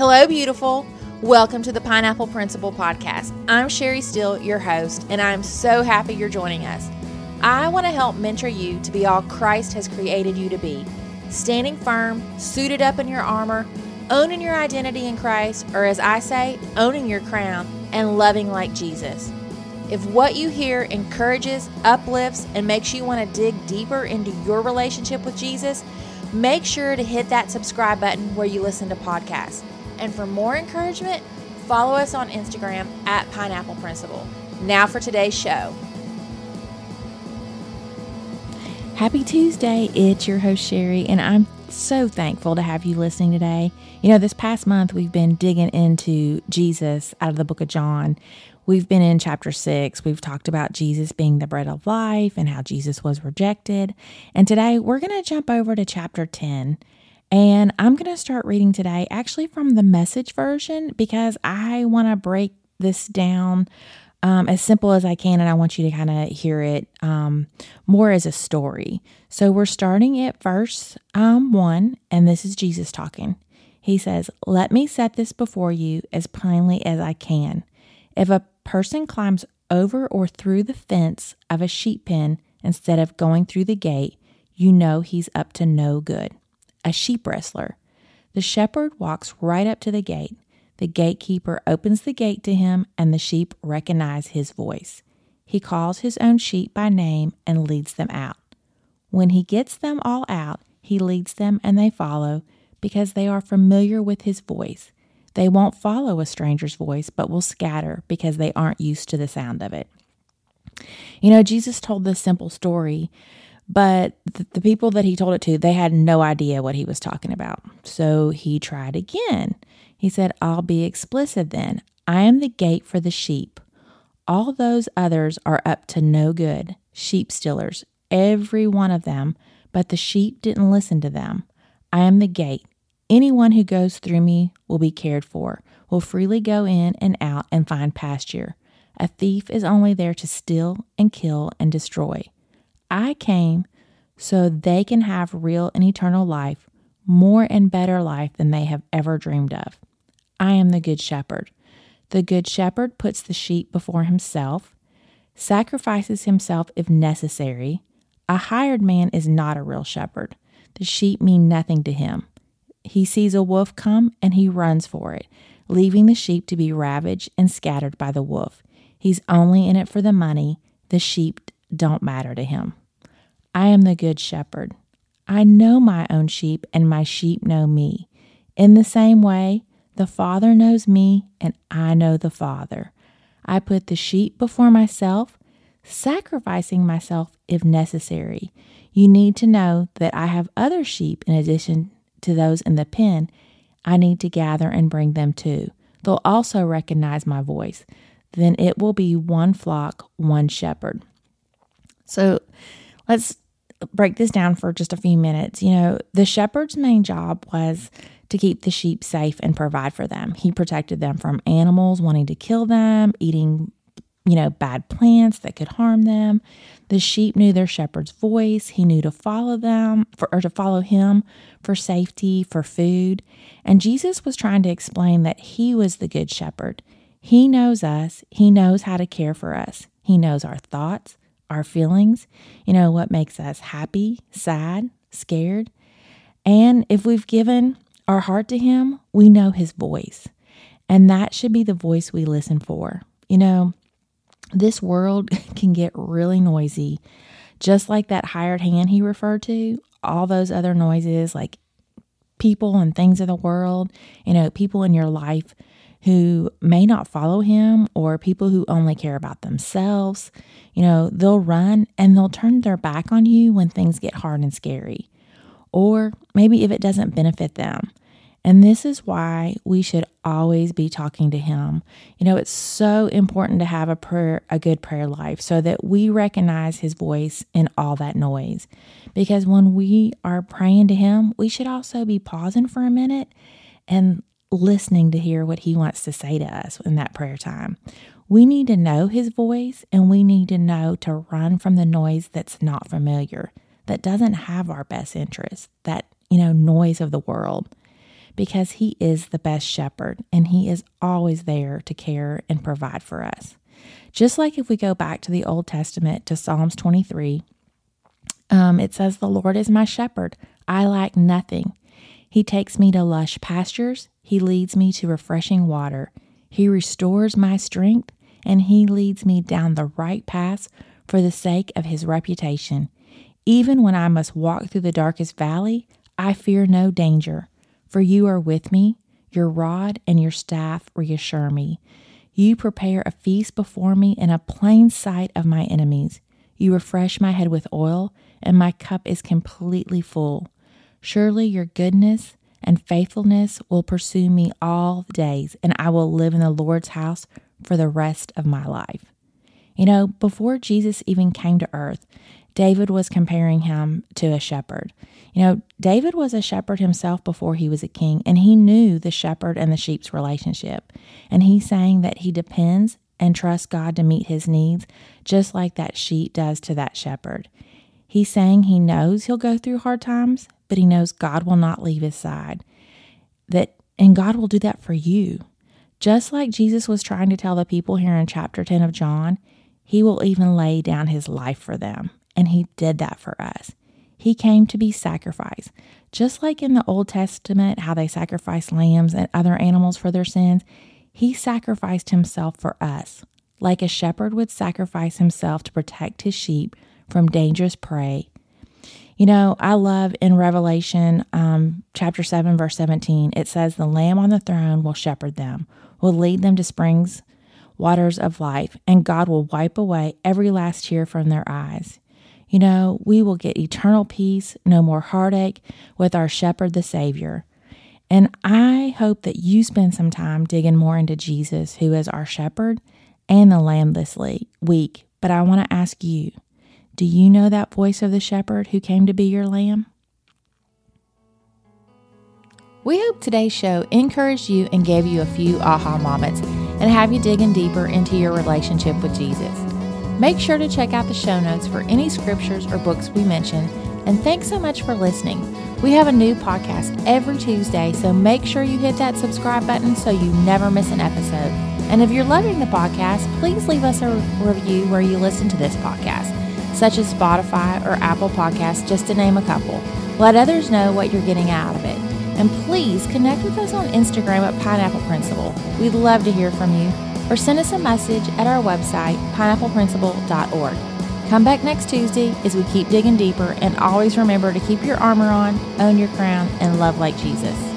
Hello, beautiful. Welcome to the Pineapple Principle Podcast. I'm Sherry Steele, your host, and I'm so happy you're joining us. I want to help mentor you to be all Christ has created you to be standing firm, suited up in your armor, owning your identity in Christ, or as I say, owning your crown, and loving like Jesus. If what you hear encourages, uplifts, and makes you want to dig deeper into your relationship with Jesus, make sure to hit that subscribe button where you listen to podcasts. And for more encouragement, follow us on Instagram at Pineapple Principle. Now for today's show. Happy Tuesday. It's your host, Sherry, and I'm so thankful to have you listening today. You know, this past month we've been digging into Jesus out of the book of John. We've been in chapter six. We've talked about Jesus being the bread of life and how Jesus was rejected. And today we're going to jump over to chapter 10. And I'm going to start reading today actually from the message version because I want to break this down um, as simple as I can, and I want you to kind of hear it um, more as a story. So we're starting at verse um, one, and this is Jesus talking. He says, Let me set this before you as plainly as I can. If a person climbs over or through the fence of a sheep pen instead of going through the gate, you know he's up to no good a sheep wrestler. The shepherd walks right up to the gate. The gatekeeper opens the gate to him, and the sheep recognize his voice. He calls his own sheep by name and leads them out. When he gets them all out, he leads them and they follow because they are familiar with his voice. They won't follow a stranger's voice, but will scatter because they aren't used to the sound of it. You know, Jesus told this simple story but the, the people that he told it to, they had no idea what he was talking about. So he tried again. He said, I'll be explicit then. I am the gate for the sheep. All those others are up to no good, sheep stealers, every one of them, but the sheep didn't listen to them. I am the gate. Anyone who goes through me will be cared for, will freely go in and out and find pasture. A thief is only there to steal and kill and destroy. I came so they can have real and eternal life, more and better life than they have ever dreamed of. I am the Good Shepherd. The Good Shepherd puts the sheep before himself, sacrifices himself if necessary. A hired man is not a real shepherd. The sheep mean nothing to him. He sees a wolf come and he runs for it, leaving the sheep to be ravaged and scattered by the wolf. He's only in it for the money. The sheep don't matter to him. I am the good shepherd. I know my own sheep, and my sheep know me. In the same way, the Father knows me, and I know the Father. I put the sheep before myself, sacrificing myself if necessary. You need to know that I have other sheep in addition to those in the pen. I need to gather and bring them too. They'll also recognize my voice. Then it will be one flock, one shepherd. So let's break this down for just a few minutes. You know, the shepherd's main job was to keep the sheep safe and provide for them. He protected them from animals wanting to kill them, eating, you know, bad plants that could harm them. The sheep knew their shepherd's voice. He knew to follow them for, or to follow him for safety, for food. And Jesus was trying to explain that he was the good shepherd. He knows us. He knows how to care for us. He knows our thoughts, our feelings, you know, what makes us happy, sad, scared. And if we've given our heart to Him, we know His voice. And that should be the voice we listen for. You know, this world can get really noisy, just like that hired hand he referred to, all those other noises like people and things of the world, you know, people in your life who may not follow him or people who only care about themselves. You know, they'll run and they'll turn their back on you when things get hard and scary, or maybe if it doesn't benefit them. And this is why we should always be talking to him. You know, it's so important to have a prayer, a good prayer life so that we recognize his voice in all that noise. Because when we are praying to him, we should also be pausing for a minute and listening to hear what he wants to say to us in that prayer time. We need to know his voice and we need to know to run from the noise that's not familiar, that doesn't have our best interest, that, you know, noise of the world. because He is the best shepherd and He is always there to care and provide for us. Just like if we go back to the Old Testament to Psalms 23, um, it says, The Lord is my shepherd. I lack nothing. He takes me to lush pastures. He leads me to refreshing water. He restores my strength, and He leads me down the right path for the sake of His reputation. Even when I must walk through the darkest valley, I fear no danger, for you are with me. Your rod and your staff reassure me. You prepare a feast before me in a plain sight of my enemies. You refresh my head with oil, and my cup is completely full. Surely your goodness and faithfulness will pursue me all the days, and I will live in the Lord's house for the rest of my life. You know, before Jesus even came to earth, David was comparing him to a shepherd. You know, David was a shepherd himself before he was a king, and he knew the shepherd and the sheep's relationship. And he's saying that he depends and trusts God to meet his needs, just like that sheep does to that shepherd. He's saying he knows he'll go through hard times, but he knows God will not leave his side. That and God will do that for you. Just like Jesus was trying to tell the people here in chapter 10 of John, he will even lay down his life for them. And he did that for us. He came to be sacrificed. Just like in the Old Testament, how they sacrificed lambs and other animals for their sins, he sacrificed himself for us. Like a shepherd would sacrifice himself to protect his sheep from dangerous prey. You know, I love in Revelation um, chapter 7, verse 17, it says, The Lamb on the throne will shepherd them, will lead them to springs, waters of life, and God will wipe away every last tear from their eyes. You know, we will get eternal peace, no more heartache with our shepherd, the Savior. And I hope that you spend some time digging more into Jesus, who is our shepherd and the lamb this week. But I want to ask you do you know that voice of the shepherd who came to be your lamb? We hope today's show encouraged you and gave you a few aha moments and have you digging deeper into your relationship with Jesus. Make sure to check out the show notes for any scriptures or books we mention. And thanks so much for listening. We have a new podcast every Tuesday, so make sure you hit that subscribe button so you never miss an episode. And if you're loving the podcast, please leave us a review where you listen to this podcast, such as Spotify or Apple Podcasts, just to name a couple. Let others know what you're getting out of it. And please connect with us on Instagram at Pineapple Principle. We'd love to hear from you or send us a message at our website, pineappleprinciple.org. Come back next Tuesday as we keep digging deeper and always remember to keep your armor on, own your crown, and love like Jesus.